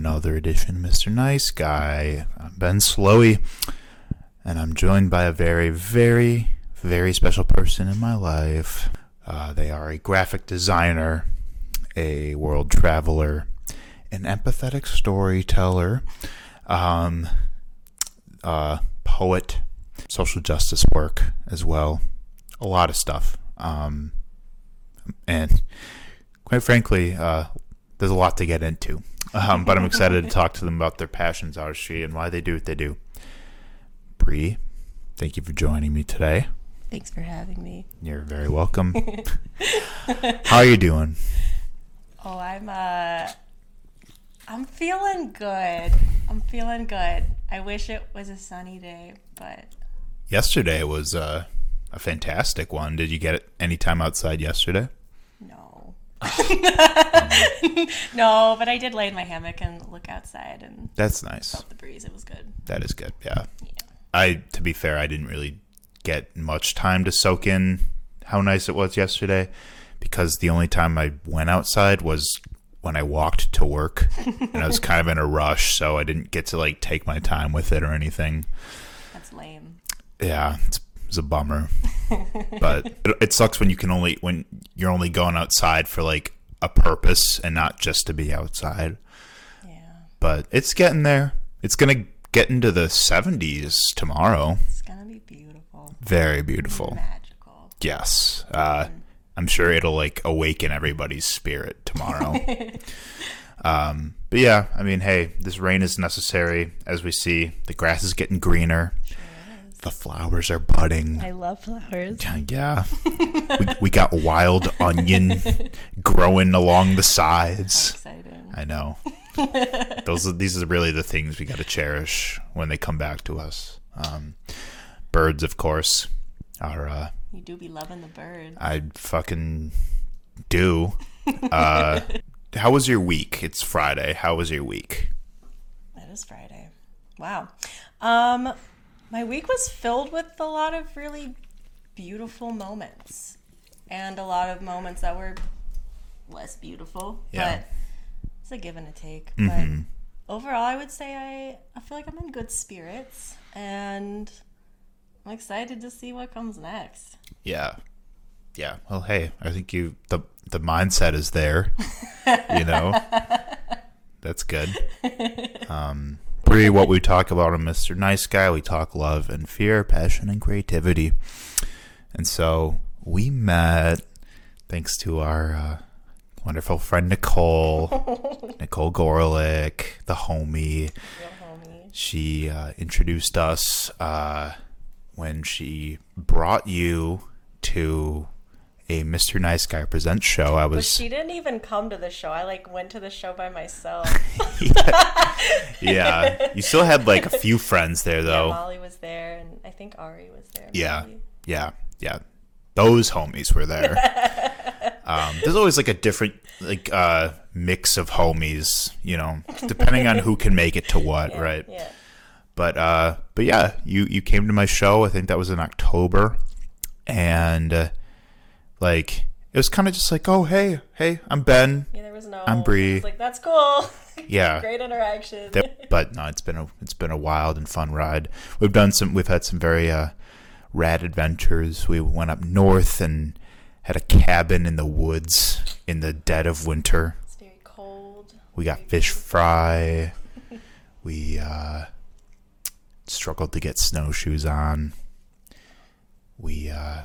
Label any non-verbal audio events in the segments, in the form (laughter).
another edition Mr. Nice Guy. I'm Ben Slowey, and I'm joined by a very, very, very special person in my life. Uh, they are a graphic designer, a world traveler, an empathetic storyteller, um, poet, social justice work as well. A lot of stuff. Um, and quite frankly, uh, there's a lot to get into. Um, but I'm excited to talk to them about their passions, artistry, and why they do what they do. Bree, thank you for joining me today. Thanks for having me. You're very welcome. (laughs) How are you doing? Oh, I'm uh I'm feeling good. I'm feeling good. I wish it was a sunny day, but Yesterday was uh, a fantastic one. Did you get any time outside yesterday? (laughs) no. but I did lay in my hammock and look outside and That's nice. felt the breeze. It was good. That is good. Yeah. Yeah. I, to be fair, I didn't really get much time to soak in how nice it was yesterday because the only time I went outside was when I walked to work (laughs) and I was kind of in a rush, so I didn't get to like take my time with it or anything. That's lame. Yeah, it's, it's a bummer. but (laughs) it, it sucks when you can only when you're only going outside for like a purpose and not just to be outside. Yeah. But it's getting there. It's gonna get into the 70s tomorrow. It's gonna be beautiful. Very beautiful. Magical. Yes. Uh, I'm sure it'll like awaken everybody's spirit tomorrow. (laughs) um, but yeah, I mean, hey, this rain is necessary. As we see, the grass is getting greener. The flowers are budding. I love flowers. Yeah. we, we got wild (laughs) onion growing along the sides. Exciting. I know. (laughs) Those are, these are really the things we got to cherish when they come back to us. Um, birds, of course, are uh, You do be loving the bird. I fucking do. Uh, how was your week? It's Friday. How was your week? It is Friday. Wow. Um, my week was filled with a lot of really beautiful moments and a lot of moments that were less beautiful. Yeah. But it's a give and a take. Mhm. But overall, I would say I, I feel like I'm in good spirits and I'm excited to see what comes next. Yeah. Yeah. Well, hey, I think you the the mindset is there. you know, (laughs) that's good. (laughs) Um, Bree, what we talk about on Mr. Nice Guy, we talk love and fear, passion and creativity, and so we met thanks to our uh, wonderful friend Nicole, (laughs) Nicole Gorlick, the homie. Homie. She uh, introduced us uh, when she brought you to a Mr. Nice Guy Presents show. I But was, she didn't even come to the show. I like went to the show by myself. (laughs) yeah, you still had like a few friends there Yeah, though. Molly was there, and I think Ari was there. Yeah, maybe. yeah, yeah. Those homies were there. (laughs) um, there's always like a different like uh, mix of homies, you know, depending on who can make it to what, (laughs) Yeah, right? Yeah. but uh but yeah you you came to my show i think that was in october and uh, like it was kind of just like oh hey hey i'm ben Yeah, there was no. I'm Bree. Like, that's cool. (laughs) yeah Great interaction. That- but no it's been a it's been a wild and fun ride we've done some we've had some very uh rad adventures we went up north and had a cabin in the woods in the dead of winter it's very cold. we got fish fry (laughs) we uh struggled to get snowshoes on we uh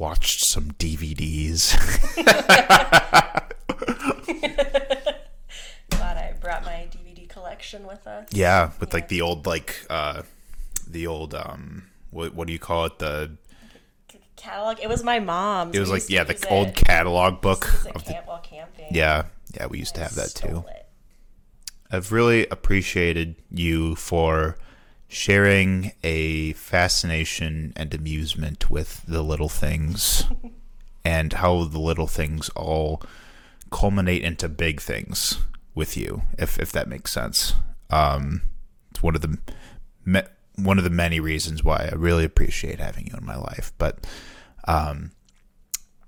watched some dvds (laughs) Glad I brought my DVD collection with us. yeah with like the old like uh the old um what, what do you call it the Catalog. It was my mom's. it was We like yeah the old it. catalog book We used it of the, camp camping. yeah yeah we used to have that too it. I've really appreciated you for sharing a fascination and amusement with the little things (laughs) and how the little things all culminate into big things with you if if that makes sense. Um it's one of the me- one of the many reasons why I really appreciate having you in my life. But um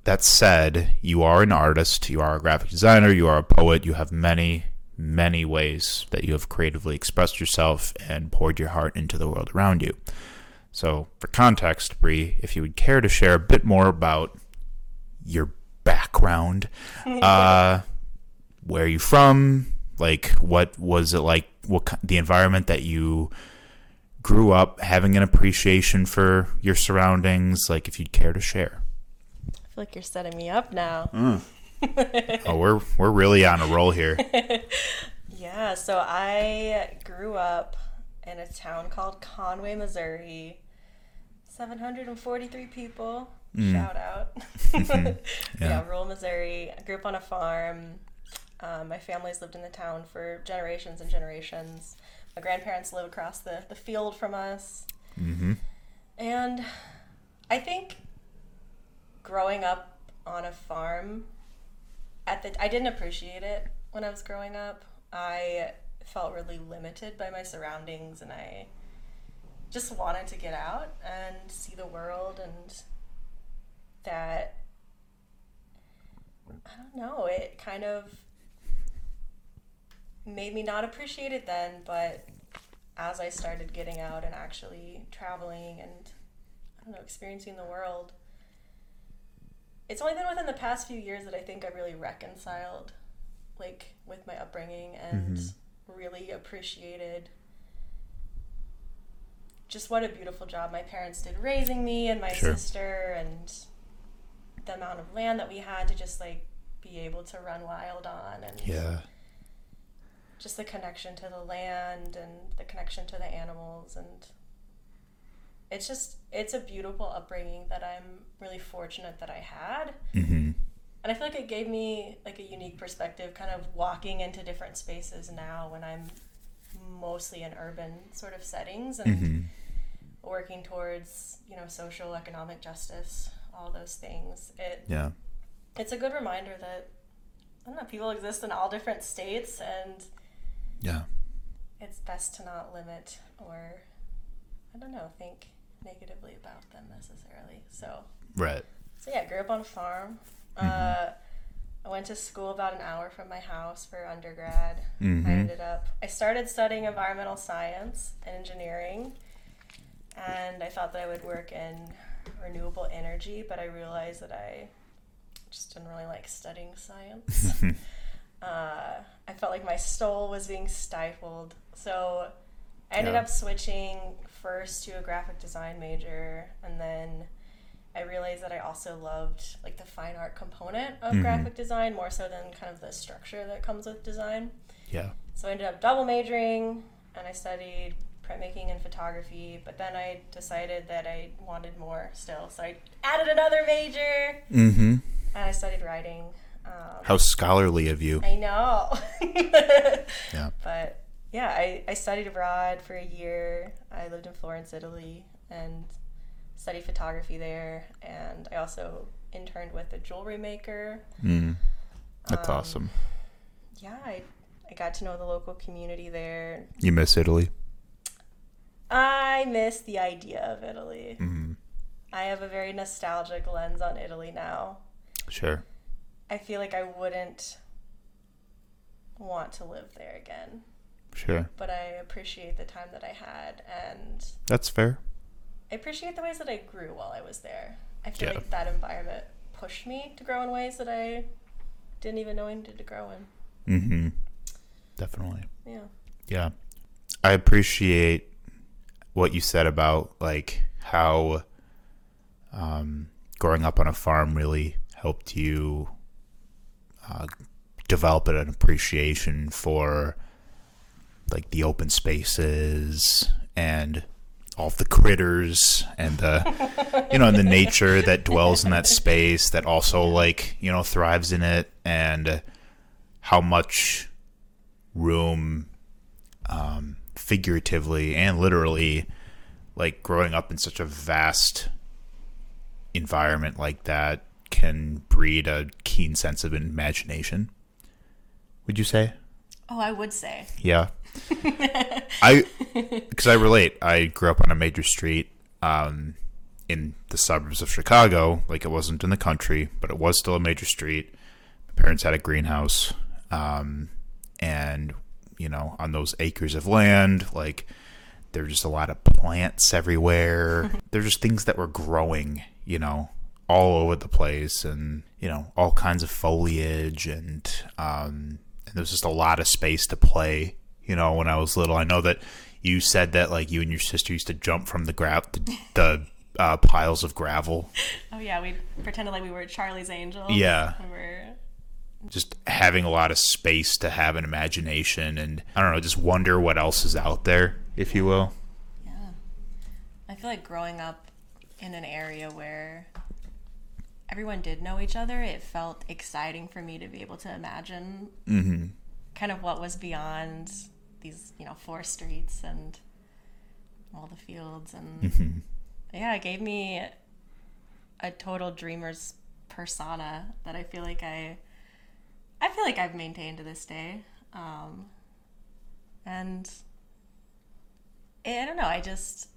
that said, you are an artist, you are a graphic designer, you are a poet, you have many, many ways that you have creatively expressed yourself and poured your heart into the world around you. So, for context, Bree, if you would care to share a bit more about your background, (laughs) uh, where are you from? Like, what was it like? What the environment that you grew up having an appreciation for your surroundings? Like, if you'd care to share. I feel like you're setting me up now. (laughs) Oh, we're we're really on a roll here. (laughs) Yeah, so I grew up in a town called Conway, Missouri. 743 people. Shout out. (laughs) yeah. rural Missouri. I grew up on a farm. Um, my family's lived in the town for generations and generations. My grandparents live across the, the field from us. hmm And I think growing up on a farm at the I didn't appreciate it when I was growing up. I felt really limited by my surroundings and I just wanted to get out and see the world and that I don't know, it kind of made me not appreciate it then, but as I started getting out and actually traveling and I don't know, experiencing the world. It's only been within the past few years that I think I really reconciled, like with my upbringing and mm-hmm. really appreciated just what a beautiful job my parents did raising me and my Sure. sister and the amount of land that we had to just like be able to run wild on and Yeah. just the connection to the land and the connection to the animals and it's just it's a beautiful upbringing that i'm really fortunate that i had hmm and i feel like it gave me like a unique perspective kind of walking into different spaces now when i'm mostly in urban sort of settings and hmm working towards you know social economic justice all those things it Yeah. it's a good reminder that i don't know people exist in all different states and Yeah. it's best to not limit or I don't know, think negatively about them necessarily. So Right. so yeah, I grew up on a farm. Uh, I went to school about an hour from my house for undergrad. Mhm. I ended up I started studying environmental science and engineering and I thought that I would work in renewable energy, but I realized that I just didn't really like studying science. (laughs) uh, I felt like my soul was being stifled. So I ended Yeah. up switching first to a graphic design major, and then I realized that I also loved like the fine art component of Mhm. graphic design more so than kind of the structure that comes with design. Yeah. So I ended up double majoring, and I studied printmaking and photography. But then I decided that I wanted more still, so I added another major, Mm-hmm. and I studied writing. Um, How scholarly of you. I know. (laughs) Yeah. But yeah, I, I studied abroad for a year. I lived in Florence, Italy, and studied photography there. And I also interned with a jewelry maker. Mm. That's Um, awesome. Yeah, I, I got to know the local community there. You miss Italy? I miss the idea of Italy. Mm. I have a very nostalgic lens on Italy now. Sure. I feel like I wouldn't want to live there again, Sure. but I appreciate the time that I had and That's fair. I appreciate the ways that I grew while I was there. I feel Yeah. like that environment pushed me to grow in ways that I didn't even know I needed to grow in. hmm Definitely. Yeah. Yeah. I appreciate what you said about like how um, growing up on a farm really helped you uh, develop an appreciation for like the open spaces and all of the critters and the you know and the nature that dwells in that space that also like you know thrives in it and how much room um, figuratively and literally like growing up in such a vast environment like that can breed a keen sense of imagination would you say Oh, I would say. yeah (laughs) i because i relate. I grew up on a major street um, in the suburbs of chicago. Like it wasn't in the country but it was still a major street. My parents had a greenhouse um, and you know on those acres of land like there's just a lot of plants everywhere. (laughs) There's just things that were growing you know all over the place and you know all kinds of foliage and um and there's just a lot of space to play you know when i was little i know that you said that like you and your sister used to jump from the gra- the, the uh, piles of gravel Oh yeah, we pretended like we were Charlie's Angels. Yeah. We were just having a lot of space to have an imagination and I don't know, just wonder what else is out there, if you will. Yeah. I feel like growing up in an area where everyone did know each other, it felt exciting for me to be able to imagine kind of what was beyond these, you know, four streets and all the fields and (laughs) yeah, it gave me a total dreamer's persona that I feel like I I feel like I've maintained to this day. Um, and I don't know, I just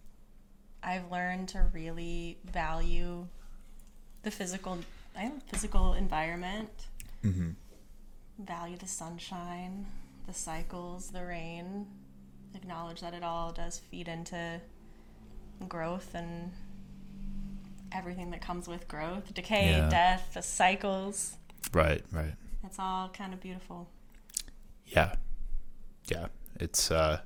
I've learned to really value the physical I physical environment. Value the sunshine, the cycles, the rain. Acknowledge that it all does feed into growth and everything that comes with growth, decay, Yeah. death, the cycles. Right, right. It's all kind of beautiful. Yeah. Yeah. It's uh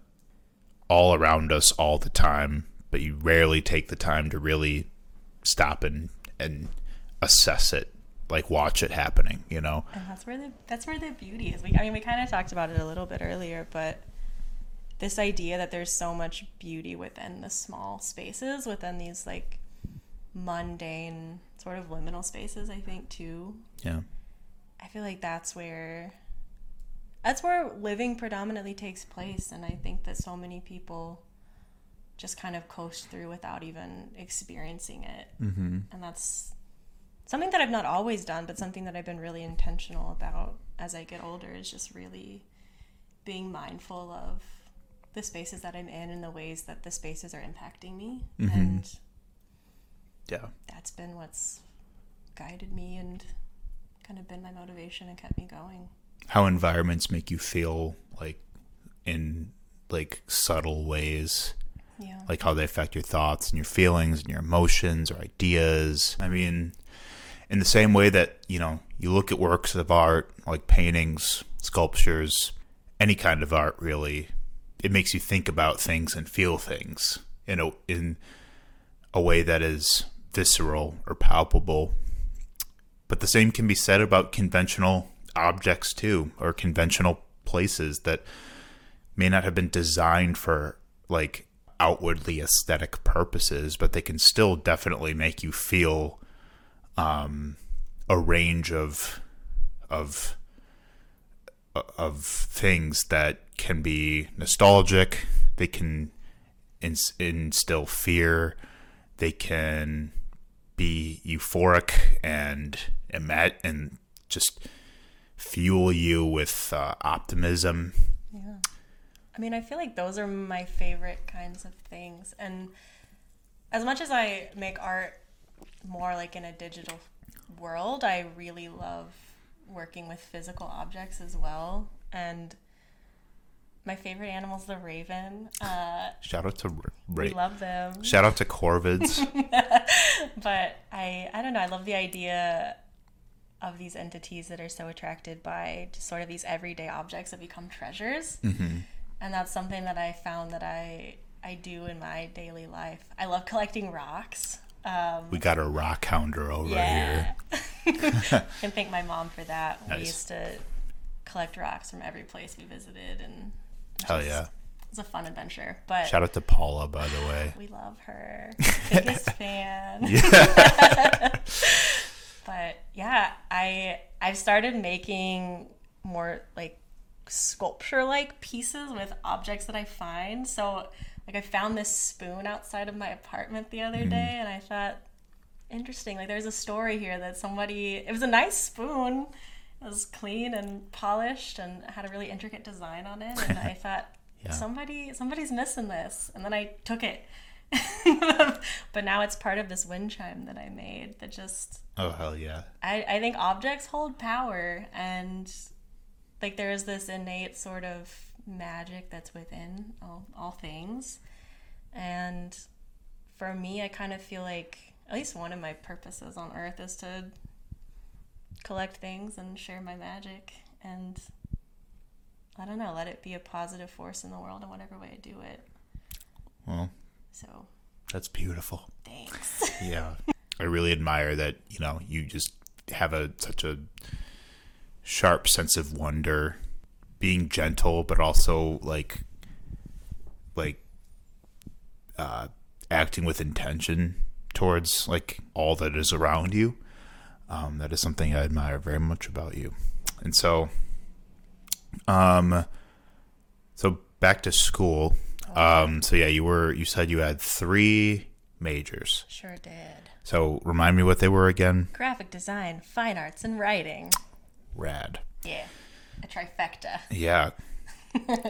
all around us all the time, but you rarely take the time to really stop and and assess it, like watch it happening, you know. And that's where the that's where the beauty is. We, I mean, we kind of talked about it a little bit earlier, but this idea that there's so much beauty within the small spaces, within these like mundane sort of liminal spaces, I think too. Yeah. I feel like that's where that's where living predominantly takes place, and I think that so many people just kind of coast through without even experiencing it, mm-hmm. and that's something that I've not always done, but something that I've been really intentional about as I get older is just really being mindful of the spaces that I'm in and the ways that the spaces are impacting me, mm-hmm. and Yeah. that's been what's guided me and kind of been my motivation and kept me going. How environments make you feel like in like subtle ways. Yeah. like how they affect your thoughts and your feelings and your emotions or ideas. I mean, in the same way that, you know, you look at works of art like paintings, sculptures, any kind of art really, it makes you think about things and feel things in a in a way that is visceral or palpable. But the same can be said about conventional objects too, or conventional places that may not have been designed for like outwardly aesthetic purposes, but they can still definitely make you feel um, a range of of of things that can be nostalgic. They can ins- instill fear. They can be euphoric and and just fuel you with uh, optimism. Yeah. I mean, I feel like those are my favorite kinds of things. And as much as I make art more like in a digital world, I really love working with physical objects as well. And my favorite animal is the raven. Uh, Shout out to R- we love them. Shout out to Corvids. (laughs) but I I don't know. I love the idea of these entities that are so attracted by just sort of these everyday objects that become treasures, Mm-hmm. and that's something that I found that I I do in my daily life. I love collecting rocks. Um, we got a rock hounder over yeah, here. (laughs) (laughs) can thank my mom for that. Nice. We used to collect rocks from every place we visited, and Hell yeah. it was a fun adventure. But Shout out to Paula, by the way. (laughs) We love her. Biggest fan. Yeah. but yeah, I I've started making more like sculpture like pieces with objects that I find. So like I found this spoon outside of my apartment the other mm-hmm. day and I thought interesting. Like there's a story here that somebody it was a nice spoon. It was clean and polished and had a really intricate design on it and I (laughs) thought Yeah. somebody somebody's missing this and then I took it. (laughs) but now it's part of this wind chime that I made that just Oh hell yeah. I, I think objects hold power and Like there is this innate sort of magic that's within all, all things. And for me, I kind of feel like at least one of my purposes on earth is to collect things and share my magic and I don't know, let it be a positive force in the world in whatever way I do it. Well, So that's beautiful. thanks. (laughs) (laughs) Yeah. I really admire that, you know, you just have a such a sharp sense of wonder, being gentle but also like like uh acting with intention towards like all that is around you. Um that is something I admire very much about you. And so um so back to school. Um so yeah, you were you said you had 3 majors. sure did. So remind me what they were again. Graphic design, fine arts, and writing. Rad. Yeah. A trifecta. Yeah.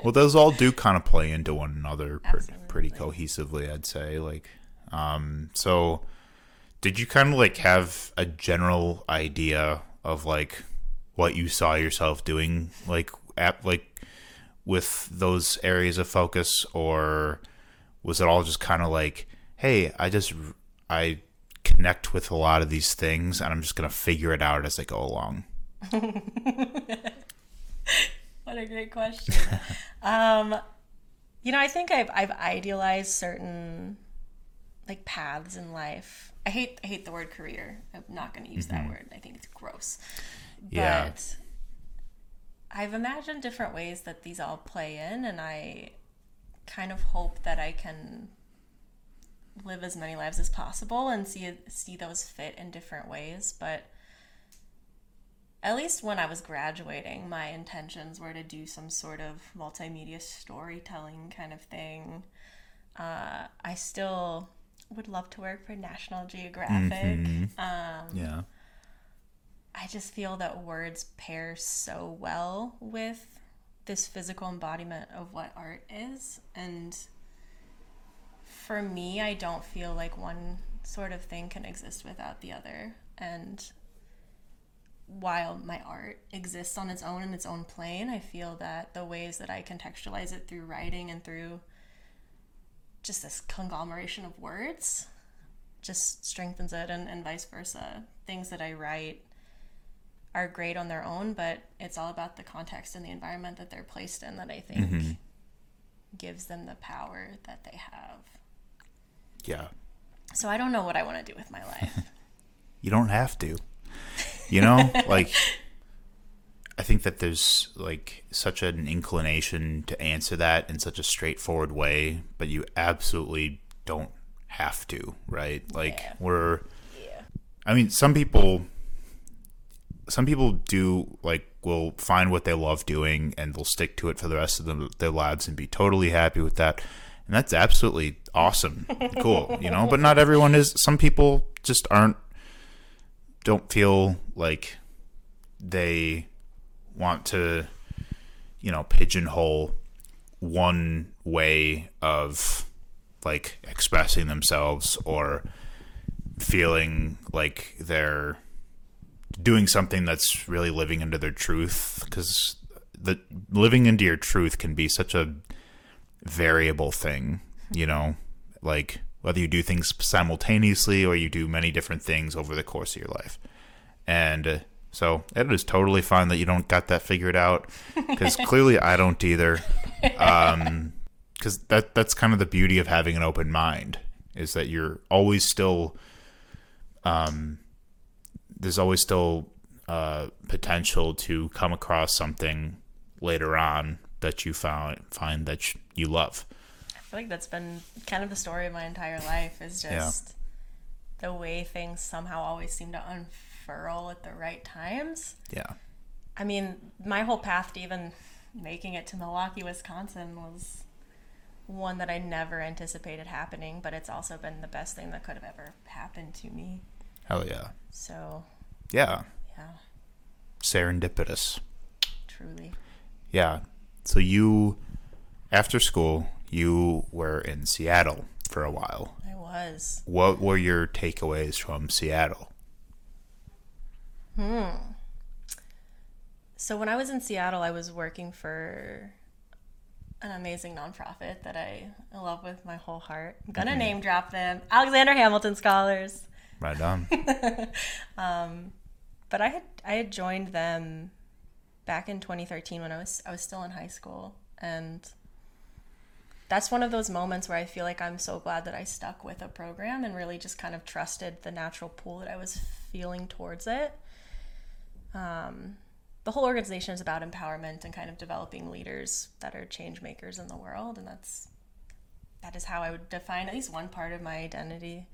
well, those all do kind of play into one another pretty, pretty cohesively, I'd say. Like, um, so did you kind of like have a general idea of like what you saw yourself doing, like at like with those areas of focus, or was it all just kind of like, hey, I just I connect with a lot of these things, and I'm just gonna figure it out as I go along. (laughs) (laughs) What a great question. (laughs) um, you know, I think I've I've idealized certain like paths in life. I hate I hate the word career. I'm not going to use that word. I think it's gross. Yeah. But I've imagined different ways that these all play in, and I kind of hope that I can live as many lives as possible and see see those fit in different ways. But at least when I was graduating, my intentions were to do some sort of multimedia storytelling kind of thing. Uh, I still would love to work for National Geographic. Um, Yeah. I just feel that words pair so well with this physical embodiment of what art is. And for me, I don't feel like one sort of thing can exist without the other. And while my art exists on its own in its own plane, I feel that the ways that I contextualize it through writing and through just this conglomeration of words just strengthens it and, and vice versa. Things that I write are great on their own, but it's all about the context and the environment that they're placed in that I think mm-hmm. gives them the power that they have. Yeah. So I don't know what I want to do with my life. (laughs) You don't have to. (laughs) You know, (laughs) like I think that there's like such an inclination to answer that in such a straightforward way, but you absolutely don't have to, right? Like Yeah. we're yeah. I mean, some people some people do like will find what they love doing and they'll stick to it for the rest of them, their lives and be totally happy with that. And that's absolutely awesome. (laughs) cool, you know, but not everyone is some people just aren't don't feel like they want to you know pigeonhole one way of like expressing themselves or feeling like they're doing something that's really living into their truth. Because the living into your truth can be such a variable thing you know? Like whether you do things simultaneously or you do many different things over the course of your life. And uh, so it is totally fine that you don't got that figured out because (laughs) clearly i don't either. Um because that that's kind of the beauty of having an open mind is that you're always still um there's always still uh potential to come across something later on that you found find that you love feel like that's been kind of the story of my entire life is Yeah. just the way things somehow always seem to unfurl at the right times. yeah I mean, my whole path to even making it to Milwaukee, Wisconsin was one that I never anticipated happening, but it's also been the best thing that could have ever happened to me. hell yeah So, yeah yeah, serendipitous truly. yeah so you after school you were in seattle for a while I was. what were your takeaways from seattle Hmm. So when I was in Seattle, I was working for an amazing nonprofit that I love with my whole heart. I'm gonna Mm-hmm. name drop them, Alexander Hamilton Scholars. Right on. (laughs) But I had I had joined them back in 2013 when I was I was still in high school, and that's one of those moments where I feel like I'm so glad that I stuck with a program and really just kind of trusted the natural pull that I was feeling towards it. Um, the whole organization is about empowerment and kind of developing leaders that are change makers in the world, and that's that is how I would define at least one part of my identity.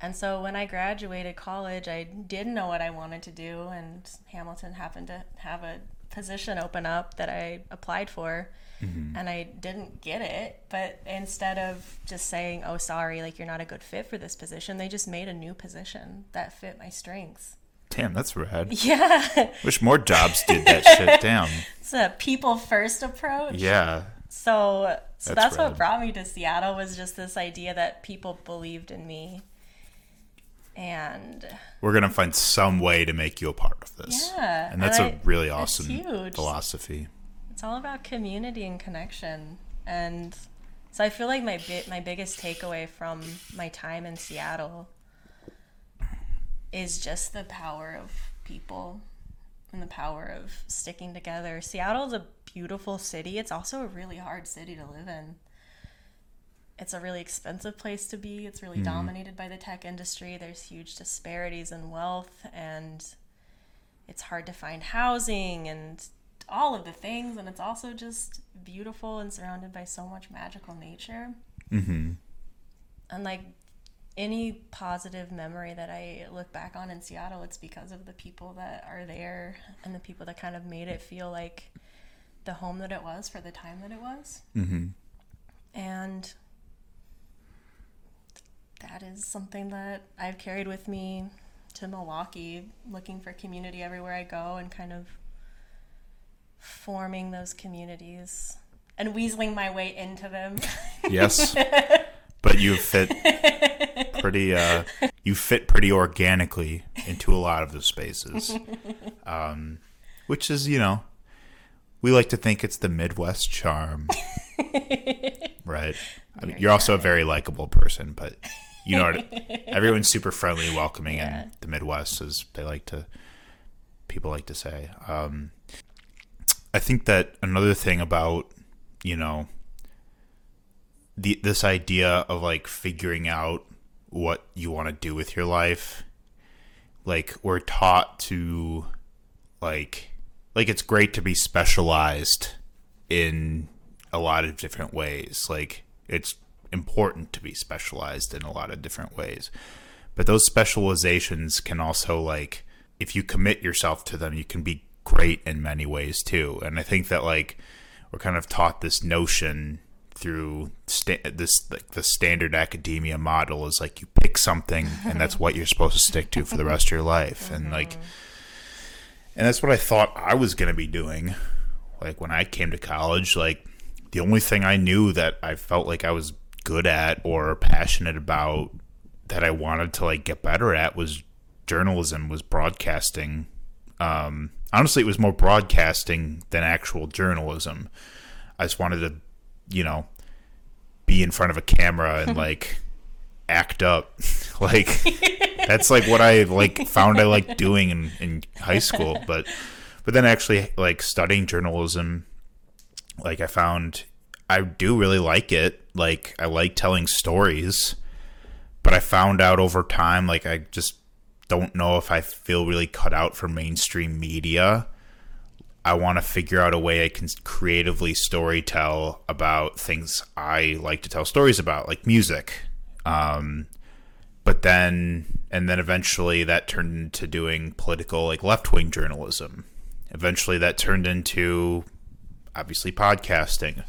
And so when I graduated college, I didn't know what I wanted to do, and Hamilton happened to have a position open up that I applied for, mm-hmm. and I didn't get it. But instead of just saying, "Oh, sorry, like you're not a good fit for this position," they just made a new position that fit my strengths. Damn, that's rad. (laughs) Yeah, Wish more jobs did that shit (laughs) down. it's a people first approach. Yeah. So, so That's that's, what brought me to Seattle was just this idea that people believed in me, and We're gonna find some way to make you a part of this. Yeah, And that's and a really awesome philosophy. it's all about community and connection. And so I feel like my bi- my biggest takeaway from my time in Seattle is just the power of people and the power of sticking together. Seattle's a beautiful city. It's also a really hard city to live in. It's a really expensive place to be. It's really dominated by the tech industry. There's huge disparities in wealth and it's hard to find housing and all of the things and it's also just beautiful and surrounded by so much magical nature Mm-hmm. and like any positive memory that i look back on in seattle it's because of the people that are there and the people that kind of made it feel like the home that it was for the time that it was Mm-hmm. and that is something that I've carried with me to Milwaukee, looking for community everywhere I go and kind of forming those communities and weaseling my way into them. Yes. (laughs) but you fit pretty uh you fit pretty organically into a lot of the spaces. (laughs) Um which is, you know, we like to think it's the Midwest charm. (laughs) right. I mean, you're also a very likable person, but you know (laughs) everyone's super friendly, welcoming Yeah. in the Midwest as they like to people like to say. Um I think that another thing about, you know, the this idea of like figuring out what you want to do with your life like we're taught to like like it's great to be specialized in a lot of different ways like it's important to be specialized in a lot of different ways. But those specializations can also like if you commit yourself to them you can be great in many ways too. And i think that like we're kind of taught this notion through sta- this like the standard academia model is like you pick something (laughs) and that's what you're supposed to stick to for the rest of your life. And like mm-hmm. and that's what I thought I was going to be doing like when I came to college. Like the only thing I knew that I felt like I was good at or passionate about that I wanted to like get better at was journalism was broadcasting. Um honestly it was more broadcasting than actual journalism. I just wanted to you know be in front of a camera and (laughs) like act up. (laughs) Like that's like what I like found I like doing in, in high school. (laughs) But but then actually like studying journalism like I found I do really like it like I like telling stories but I found out over time like I just don't know if I feel really cut out for mainstream media I want to figure out a way I can creatively story tell about things I like to tell stories about, like music. Um, but then, and then eventually that turned into doing political, like left wing journalism. Eventually that turned into obviously podcasting.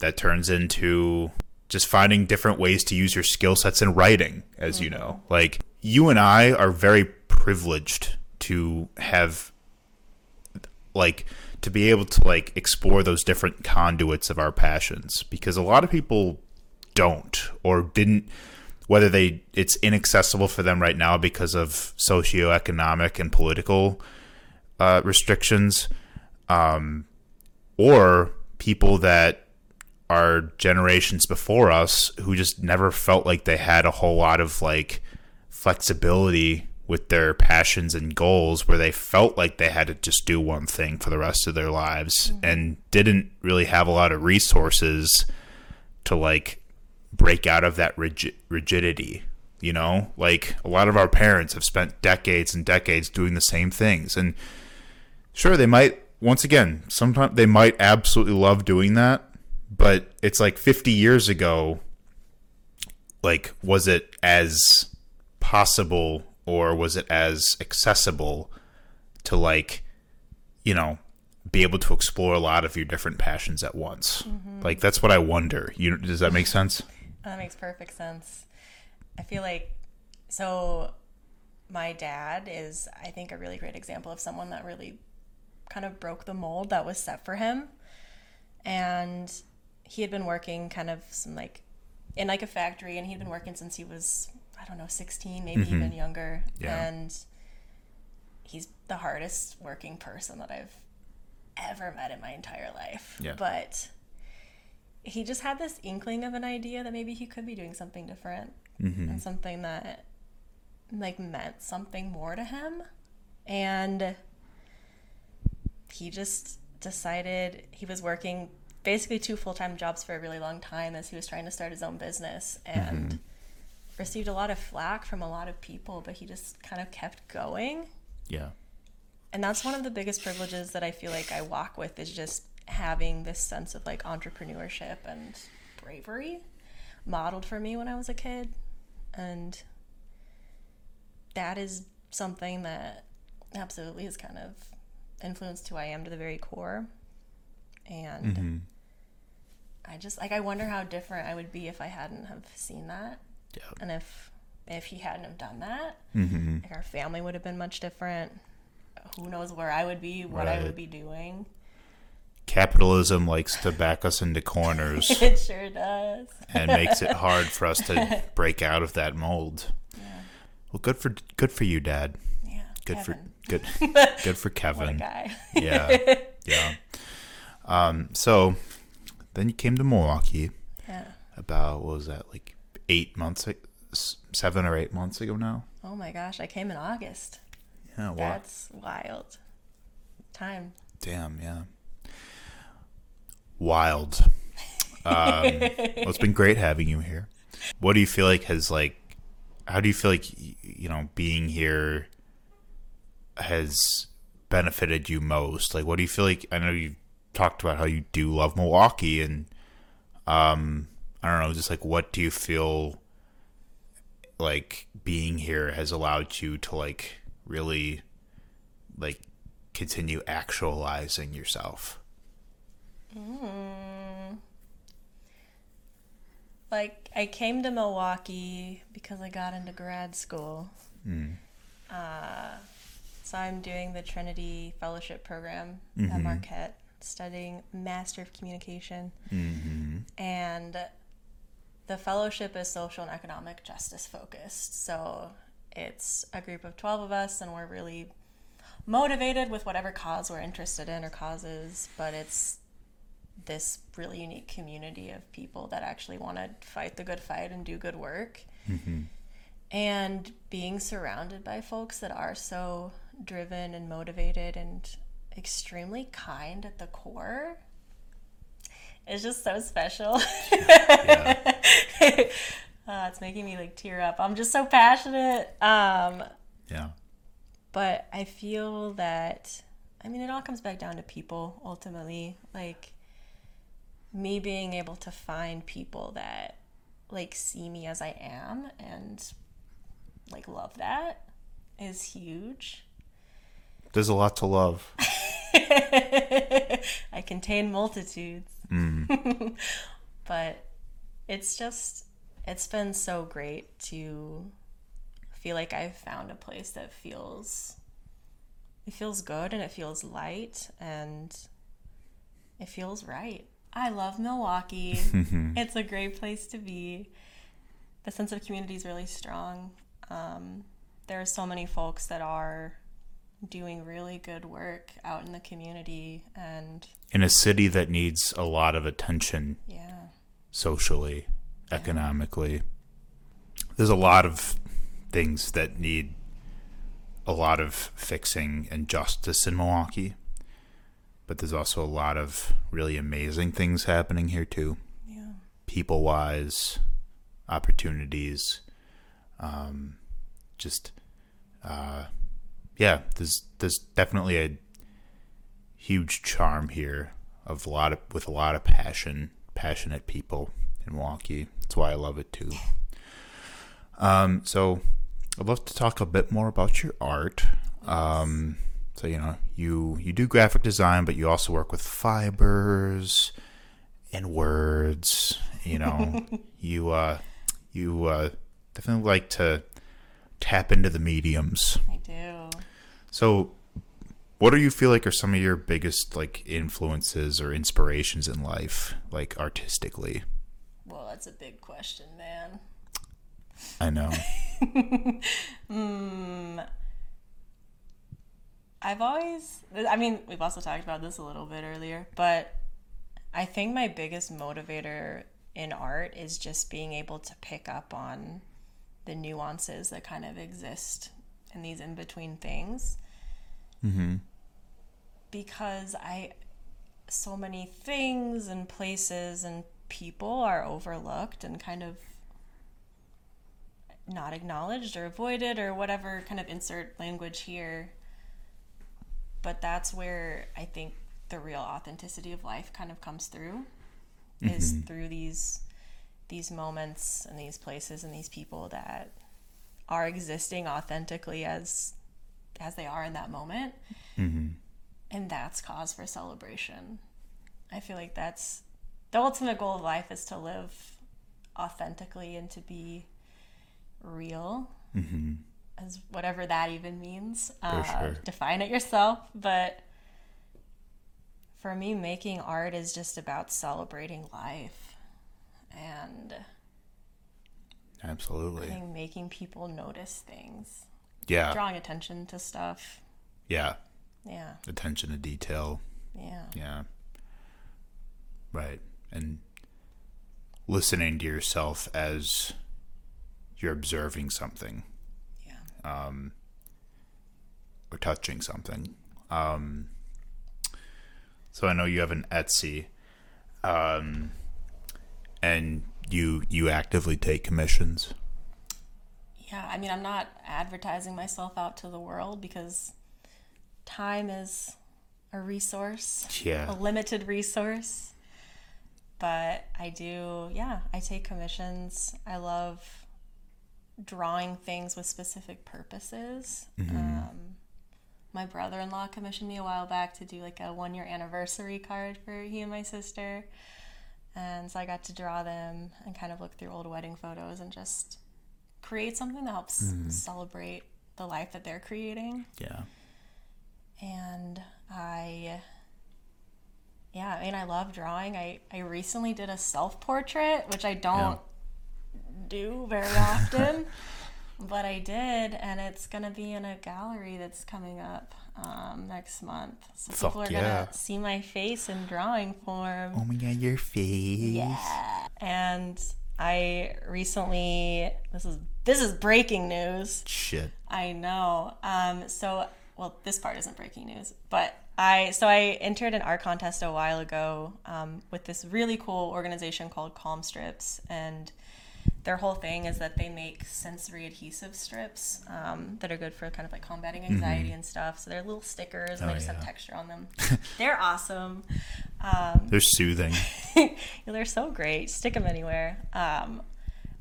That turns into just finding different ways to use your skill sets in writing, as you know. Like, you and I are very privileged to have like to be able to like explore those different conduits of our passions because a lot of people don't or didn't whether they it's inaccessible for them right now because of socioeconomic and political uh, restrictions, um, or people that are generations before us who just never felt like they had a whole lot of like flexibility with their passions and goals where they felt like they had to just do one thing for the rest of their lives mm-hmm. and didn't really have a lot of resources to like break out of that rigid, rigidity you know? Like a lot of our parents have spent decades and decades doing the same things and sure they might once again sometimes they might absolutely love doing that but it's like 50 years ago like was it as possible or was it as accessible to like you know be able to explore a lot of your different passions at once mm-hmm. like that's what i wonder you does that make sense That makes perfect sense. I feel like so my dad is I think a really great example of someone that really kind of broke the mold that was set for him. And he had been working kind of some like in like a factory and he'd been working since he was I don't know 16 maybe mm-hmm. even younger Yeah. and he's the hardest working person that I've ever met in my entire life. Yeah. But he just had this inkling of an idea that maybe he could be doing something different mm-hmm. and something that like meant something more to him and he just decided he was working basically two full-time jobs for a really long time as he was trying to start his own business and mm-hmm. received a lot of flack from a lot of people but he just kind of kept going yeah and that's one of the biggest privileges that I feel like I walk with is just having this sense of like entrepreneurship and bravery modeled for me when I was a kid. And that is something that absolutely has kind of influenced who I am to the very core. And mm-hmm. I just like I wonder how different I would be if I hadn't have seen that. Yeah. And if if he hadn't have done that mm-hmm. like our family would have been much different. Who knows where i would be what i would be doing. Capitalism likes to back us into corners. (laughs) It sure does. And makes it hard for us to (laughs) break out of that mold. Well good for good for you dad. Yeah good Kevin. for good (laughs) good for kevin. yeah yeah. Um so then you came to milwaukee. Yeah. About what was that like eight months seven or eight months ago now? Oh my gosh i came in august. Yeah wow that's wild. Time. Damn yeah. Wild. (laughs) Um well, it's been great having you here. What do you feel like has like how do you feel like you know being here has benefited you most? Like what do you feel like i know you talked about how you do love milwaukee and um i don't know just like what do you feel like being here has allowed you to like really like continue actualizing yourself? Like i came to milwaukee because i got into grad school. Uh, so i'm doing the trinity fellowship program at marquette studying master of communication. Mm-hmm. And the fellowship is social and economic justice focused. So it's a group of 12 of us and we're really motivated with whatever cause we're interested in or causes but it's this really unique community of people that actually want to fight the good fight and do good work. Mm-hmm. And being surrounded by folks that are so driven and motivated and extremely kind at the core is just so special. (laughs) yeah Uh, it's making me like tear up. I'm just so passionate. Um, yeah but I feel that I mean it all comes back down to people ultimately like me being able to find people that like see me as I am and like love that is huge. There's a lot to love (laughs) I contain multitudes. (laughs) but it's just it's been so great to feel like I've found a place that feels it feels good and it feels light and it feels right. I love Milwaukee. (laughs) it's a great place to be. The sense of community is really strong. Um, there are so many folks that are doing really good work out in the community and In a city that needs a lot of attention yeah socially, economically. There's a lot of things that need a lot of fixing and justice in Milwaukee. But there's also a lot of really amazing things happening here too. yeah People wise, opportunities, um, just uh, yeah, there's there's definitely a huge charm here of a lot of with a lot of passion, passionate people in Milwaukee. That's why I love it too. Um, so I'd love to talk a bit more about your art. Um, so you know, you you do graphic design, but you also work with fibers and words. You know, (laughs) you uh, you uh, definitely like to tap into the mediums. i So, what do you feel like are some of your biggest like influences or inspirations in life, like artistically? well that's a big question man I know. (laughs) Hmm. I've always, I mean, we've also talked about this a little bit earlier, but I think my biggest motivator in art is just being able to pick up on the nuances that kind of exist in these in between things. Mm-hmm. Because I, so many things and places and people are overlooked and kind of not acknowledged or avoided or whatever kind of insert language here. But that's where I think the real authenticity of life kind of comes through is through these these moments and these places and these people that are existing authentically as as they are in that moment. Mm-hmm. And that's cause for celebration. I feel like that's the ultimate goal of life is to live authentically and to be real Mm-hmm. as whatever that even means. Uh, sure. Define it yourself. But for me, making art is just about celebrating life and I Absolutely. think making people notice things, Yeah. drawing attention to stuff. Yeah. Yeah, Attention to detail. yeah, Yeah. Right. And listening to yourself as you're observing something yeah. um, or touching something. Um, so I know you have an Etsy, um, and you you actively take commissions. Yeah, I mean, I'm not advertising myself out to the world because time is a resource, a limited resource. But I do, yeah, I take commissions. I love drawing things with specific purposes. Um, my brother in law commissioned me a while back to do like a one year anniversary card for he and my sister. And so I got to draw them and kind of look through old wedding photos and just create something that helps mm-hmm. celebrate the life that they're creating. Yeah. And I, yeah, I mean, I love drawing. I, I recently did a self portrait, which I don't do very often, (laughs) but I did. And it's going to be in a gallery that's coming up um, next month. So Fuck people are yeah. going to see my face in drawing form. Oh my god, your face. Yeah. And I recently this is this is breaking news. Shit. I know. Um so well this part isn't breaking news, but I so I entered an art contest a while ago um, with this really cool organization called Calm Strips and their whole thing is that they make sensory adhesive strips um, that are good for kind of like combating anxiety and stuff. So they're little stickers and Oh, they just yeah. have texture on them. (laughs) they're awesome. Um, They're soothing. (laughs) they're so great. Stick them anywhere. Um,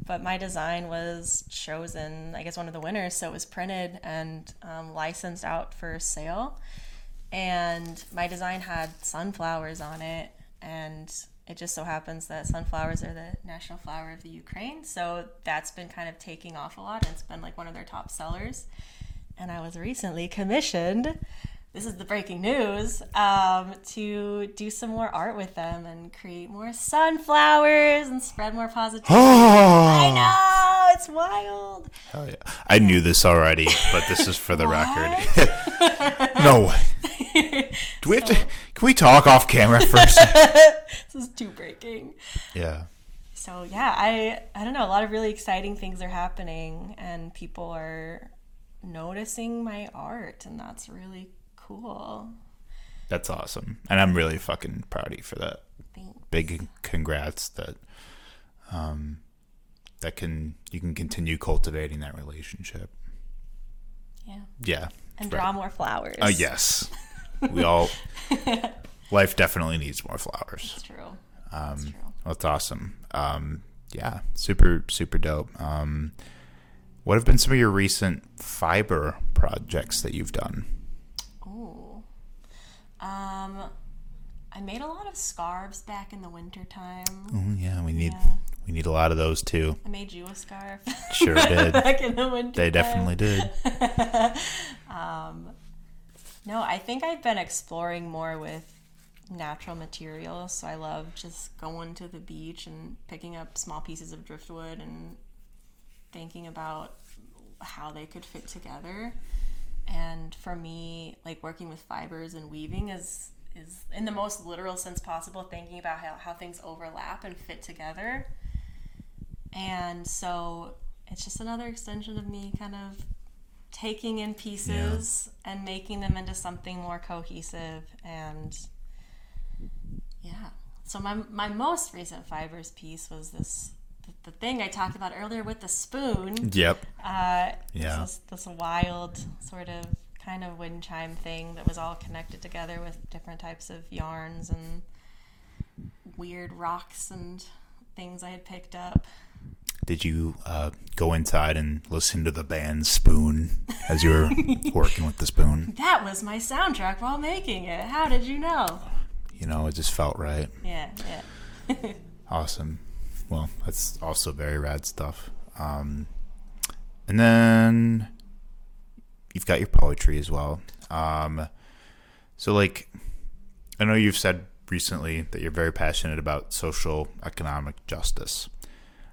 but my design was chosen, I guess, one of the winners. So it was printed and um, licensed out for sale. And my design had sunflowers on it. And it just so happens that sunflowers are the national flower of the Ukraine. So that's been kind of taking off a lot. And it's been like one of their top sellers. And I was recently commissioned this is the breaking news um, to do some more art with them and create more sunflowers and spread more positivity. (gasps) I know it's wild. Hell yeah. I knew this already, but this is for the (laughs) record. (laughs) no way. (laughs) Do we have to? Can we talk off camera first? (laughs) this is too breaking. yeah. So yeah, I I don't know. A lot of really exciting things are happening, and people are noticing my art, and that's really cool. That's awesome, and I'm really fucking proud of you for that. Thanks. Big congrats that um that can you can continue cultivating that relationship. Yeah, Yeah. And Right. draw more flowers. Oh yes, we all. (laughs) life definitely needs more flowers. it's true. Um, It's true. that's awesome. Um, yeah, super super dope. Um, what have been some of your recent fiber projects that you've done? Ooh. Um, I made a lot of scarves back in the wintertime. Oh yeah, we need Yeah. we need a lot of those too. I made you a scarf. Sure (laughs) did. back in the winter. They definitely did. (laughs) Um, no, I think I've been exploring more with natural materials. So I love just going to the beach and picking up small pieces of driftwood and thinking about how they could fit together. And for me, like working with fibers and weaving is is in the most literal sense possible, thinking about how, how things overlap and fit together. And so it's just another extension of me kind of taking in pieces and making them into something more cohesive and yeah so my, my most recent fibers piece was this the, the thing i talked about earlier with the spoon Yep. uh, Yeah. this, this wild sort of kind of wind chime thing that was all connected together with different types of yarns and weird rocks and things i had picked up Did you uh, go inside and listen to the band Spoon as you were (laughs) working with the spoon? that was my soundtrack while making it how did you know You know, it just felt right. yeah yeah (laughs) Awesome. Well, that's also very rad stuff. Um, and then you've got your poetry as well. Um, so, like, I know you've said recently that you're very passionate about social economic justice.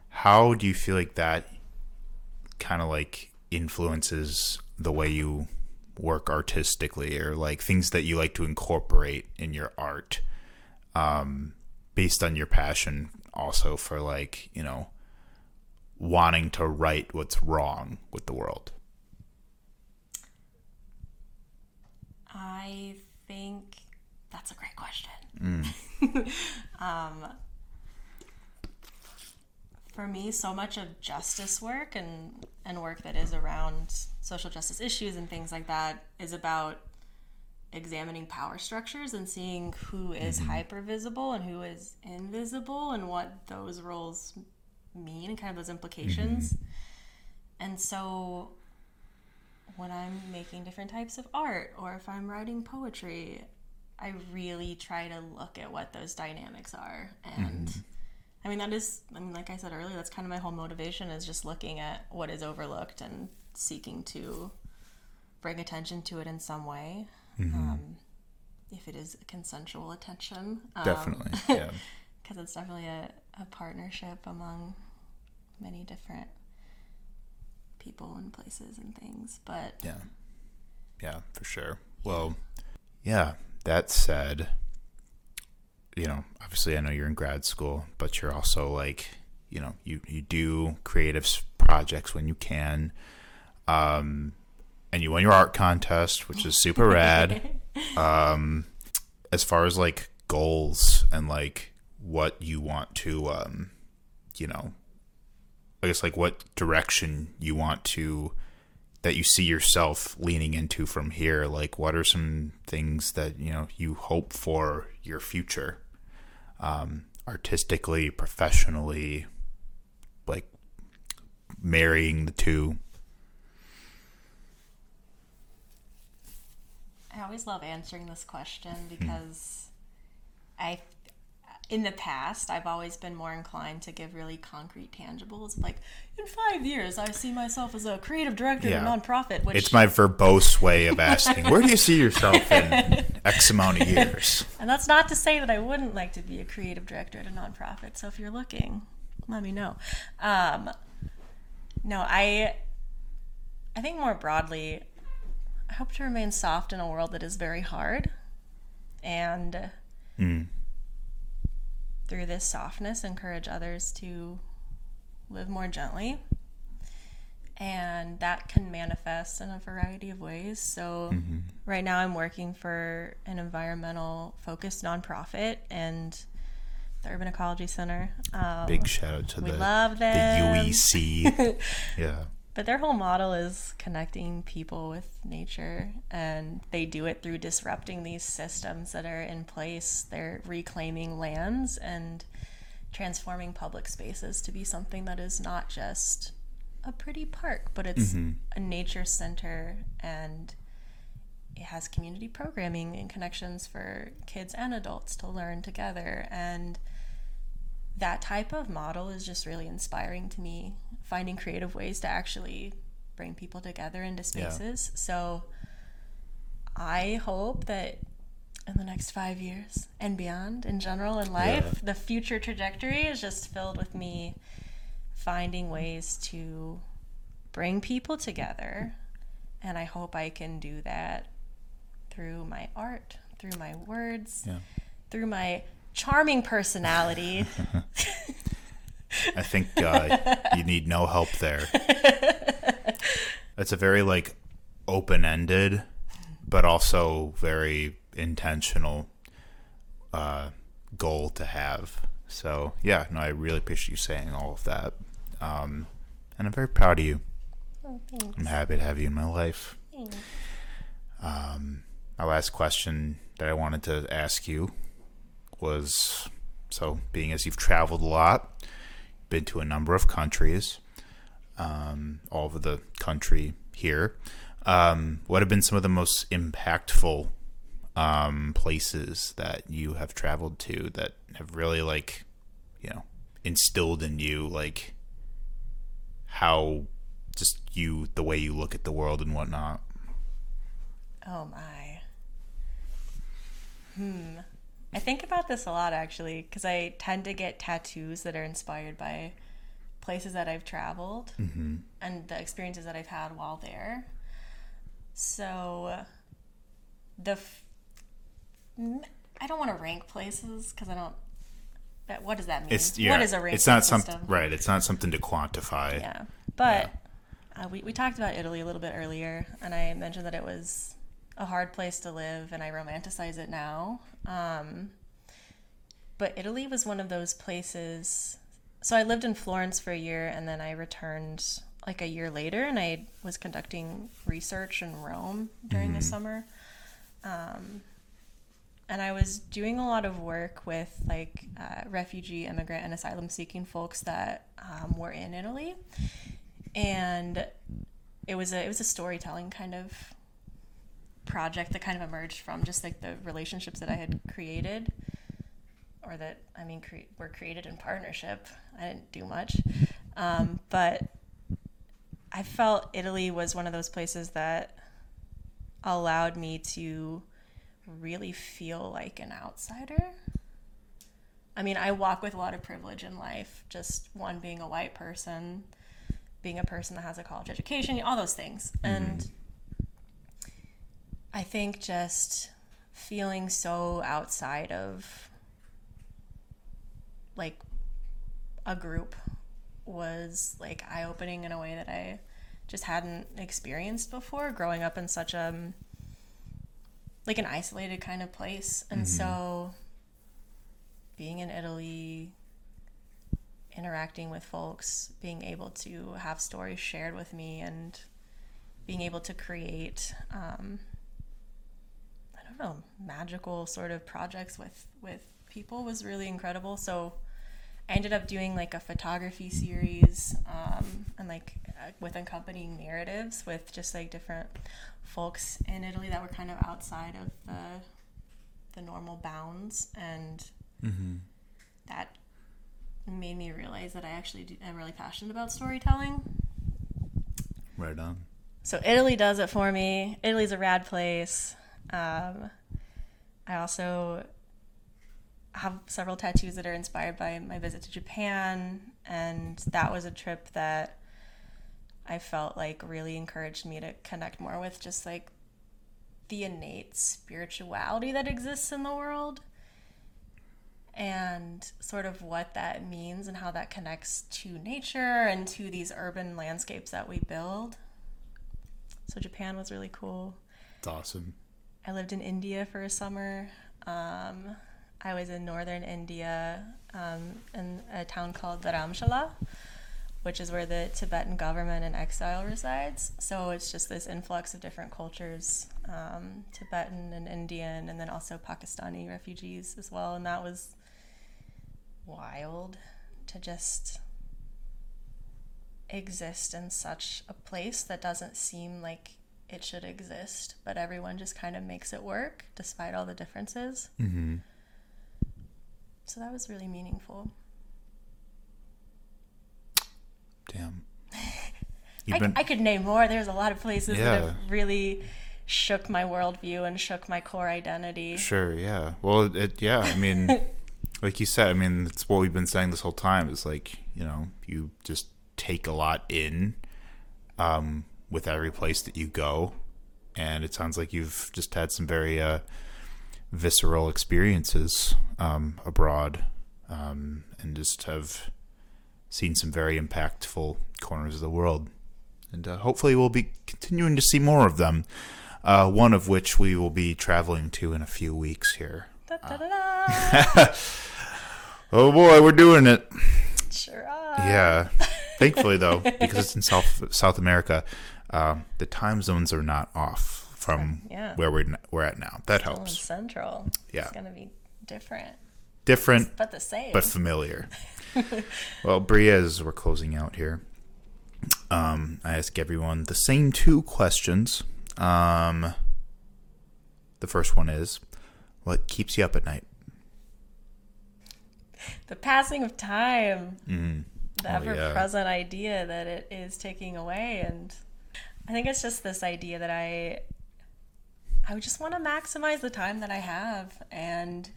How do you feel like that kind of like influences the way you work artistically or like things that you like to incorporate in your art? um, based on your passion also for like you know wanting to right what's wrong with the world I think that's a great question. Mm. (laughs) um, for me, so much of justice work and, and work that is around social justice issues and things like that is about examining power structures and seeing who is hyper visible and who is invisible and what those roles mean and kind of those implications. And so when I'm making different types of art or if I'm writing poetry, I really try to look at what those dynamics are. And I mean, that is, I mean, like I said earlier, that's kind of my whole motivation is just looking at what is overlooked and seeking to bring attention to it in some way. Um, if it is consensual attention. Um, definitely (laughs) yeah because it's definitely a, a partnership among many different people and places and things. But yeah. Yeah for sure. Well yeah that said you know obviously i know you're in grad school but you're also like you know you you do creative projects when you can. Um and you won your art contest which is super rad. (laughs) Um as far as like goals and like what you want to um you know i guess like what direction you want to that you see yourself leaning into from here? Like what are some things that you know you hope for your future? Um artistically professionally like marrying the two? I always love answering this question because I, in the past, I've always been more inclined to give really concrete tangibles. Like, in five years, I see myself as a creative director Yeah. at a nonprofit. Which, it's my verbose way of asking where do you see yourself in (laughs) x amount of years and that's not to say that I wouldn't like to be a creative director at a nonprofit. So if you're looking, let me know. Um, no, I, I think more broadly, I hope to remain soft in a world that is very hard. And Mm. Through this softness, encourage others to live more gently. And that can manifest in a variety of ways. So, Mm-hmm. right now, I'm working for an environmental focused nonprofit and the Urban Ecology Center. Um, Big shout out to we the love the. UEC. (laughs) yeah. But their whole model is connecting people with nature, and they do it through disrupting these systems that are in place. They're reclaiming lands and transforming public spaces to be something that is not just a pretty park, but it's mm-hmm. a nature center and it has community programming and connections for kids and adults to learn together. And that type of model is just really inspiring to me finding creative ways to actually bring people together into Yeah. spaces so i hope that in the next five years and beyond in general in life Yeah. the future trajectory is just filled with me finding ways to bring people together and i hope i can do that through my art through my words Yeah. through my charming personality (laughs) I think uh, you need no help there. It's a very like open-ended, but also very intentional uh, goal to have. So yeah, no, I really appreciate you saying all of that, um, and I'm very proud of you. Oh. I'm happy to have you in my life. Thanks. Um, my last question that I wanted to ask you was so, being as you've traveled a lot, been to a number of countries, um, all over the country here, um, what have been some of the most impactful um, places that you have traveled to that have really, like, you know, instilled in you, like, how just you, the way you look at the world and whatnot? Oh my. Hmm. I think about this a lot actually because I tend to get tattoos that are inspired by places that I've traveled and the experiences that I've had while there. So, the. F- I don't want to rank places because I don't. That, what does that mean? It's yeah. what is a ranking it's not something right. It's not something to quantify. Yeah. But Uh, we, we talked about Italy a little bit earlier, and I mentioned that it was a hard place to live, and I romanticize it now. Um, but Italy was one of those places. So I lived in Florence for a year, and then I returned like a year later, and I was conducting research in Rome during the summer. Um, and I was doing a lot of work with like uh, refugee, immigrant, and asylum seeking folks that um, were in Italy, and it was a it was a storytelling kind of project that kind of emerged from just like the relationships that I had created, or that I mean cre- were created in partnership. I didn't do much, um, but I felt Italy was one of those places that allowed me to really feel like an outsider. I mean, I walk with a lot of privilege in life, just one being a white person, being a person that has a college education, all those things. And I think just feeling so outside of like a group was like eye opening in a way that I just hadn't experienced before growing up in such a like an isolated kind of place. And so being in Italy, interacting with folks, being able to have stories shared with me and being able to create um, know, magical sort of projects with with people was really incredible. So I ended up doing like a photography series um, and like uh, with accompanying narratives with just like different folks in Italy that were kind of outside of the the normal bounds and that made me realize that I actually do, am really passionate about storytelling. Right on. So Italy does it for me. Italy's a rad place. Um, I also have several tattoos that are inspired by my visit to Japan, and that was a trip that I felt like really encouraged me to connect more with just like the innate spirituality that exists in the world and sort of what that means and how that connects to nature and to these urban landscapes that we build. So Japan was really cool. It's awesome. I lived in India for a summer. Um, I was in northern India um, in a town called Dharamshala, which is where the Tibetan government in exile resides. So it's just this influx of different cultures um, Tibetan and Indian, and then also Pakistani refugees as well. And that was wild to just exist in such a place that doesn't seem like it should exist, but everyone just kind of makes it work despite all the differences. Mm-hmm. So that was really meaningful. Damn. (laughs) I, I could name more. There's a lot of places Yeah. that have really shook my worldview and shook my core identity. Sure, yeah. Well, it, yeah, I mean, (laughs) like you said, I mean, it's what we've been saying this whole time is like, you know, you just take a lot in um, with every place that you go. And it sounds like you've just had some very uh, visceral experiences um, abroad um, and just have seen some very impactful corners of the world. And uh, hopefully, we'll be continuing to see more of them. Uh, one of which we will be traveling to in a few weeks here. Da. (laughs) Oh boy, we're doing it. sure are. Yeah. (laughs) Thankfully, though, because it's in South South America, um, the time zones are not off from Yeah. where we're we're at now. That helps. Central. Yeah. It's going to be different, Different but the same. but familiar. (laughs) well, Bria, as we're closing out here, um, I ask everyone the same two questions. Um, the first one is, what keeps you up at night? the passing of time. Mm. the Oh, ever yeah. present idea that it is taking away and i think it's just this idea that i i just want to maximize the time that i have and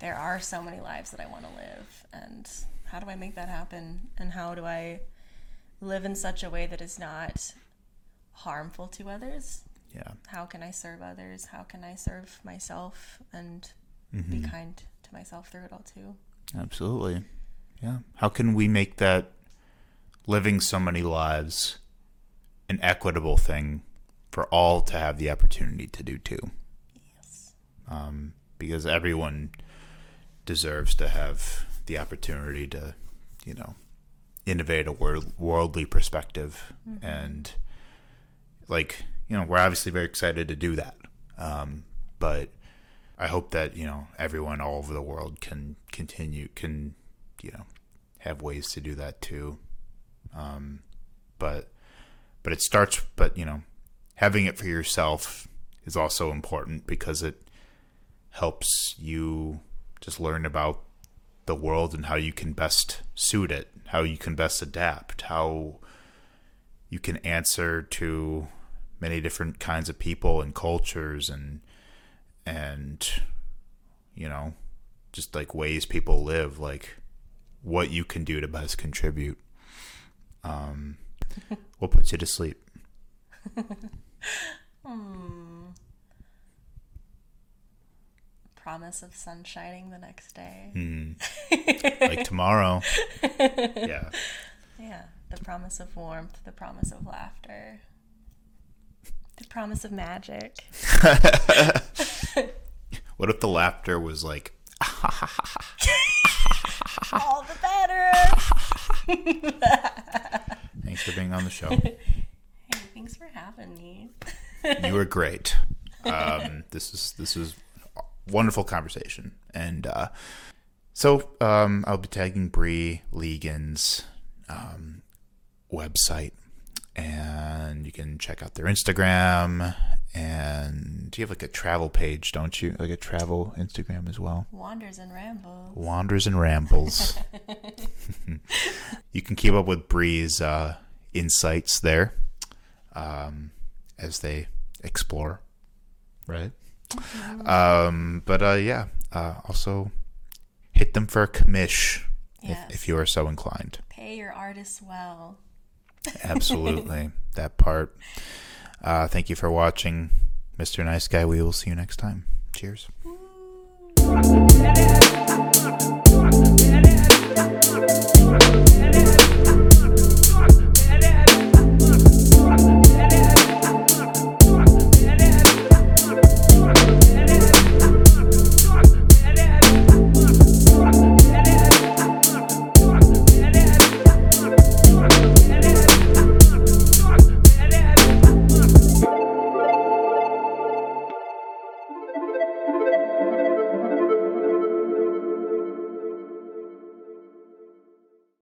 there are so many lives that i want to live and how do i make that happen and how do i live in such a way that is not harmful to others Yeah. how can i serve others how can i serve myself and Mm-hmm. be kind to myself through it all too Absolutely. Yeah. How can we make that living so many lives an equitable thing for all to have the opportunity to do too? yes Um, because everyone deserves to have the opportunity to, you know, innovate a world, worldly perspective. And, like, you know, we're obviously very excited to do that. Um, but I hope that, you know, everyone all over the world can continue, can, you know, have ways to do that too. Um, but, but it starts, but, you know, having it for yourself is also important because it helps you just learn about the world and how you can best suit it, how you can best adapt, how you can answer to many different kinds of people and cultures and and you know just like ways people live like what you can do to best contribute. Um (laughs) what puts you to sleep (laughs) promise of sun shining the next day Hmm. (laughs) like tomorrow yeah Yeah, the promise of warmth, the promise of laughter, the promise of magic. what if the laughter was like All the better. Thanks for being on the show (laughs) Hey, thanks for having me. you were (laughs) great. Um, this is this is wonderful conversation, and uh, so um, I'll be tagging Bree Legan's um, website, and you can check out their Instagram. And you have like a travel page, don't you? Like a travel Instagram as well. Wanders and rambles. Wanders and rambles. (laughs) you can keep up with Bree's uh, insights there um, as they explore, right? Um, but uh, yeah, uh, also hit them for a commish Yes. if, if you are so inclined. Pay your artists well. (laughs) Absolutely, that part. Uh, thank you for watching. Mr. Nice Guy, we will see you next time. Cheers. Ooh.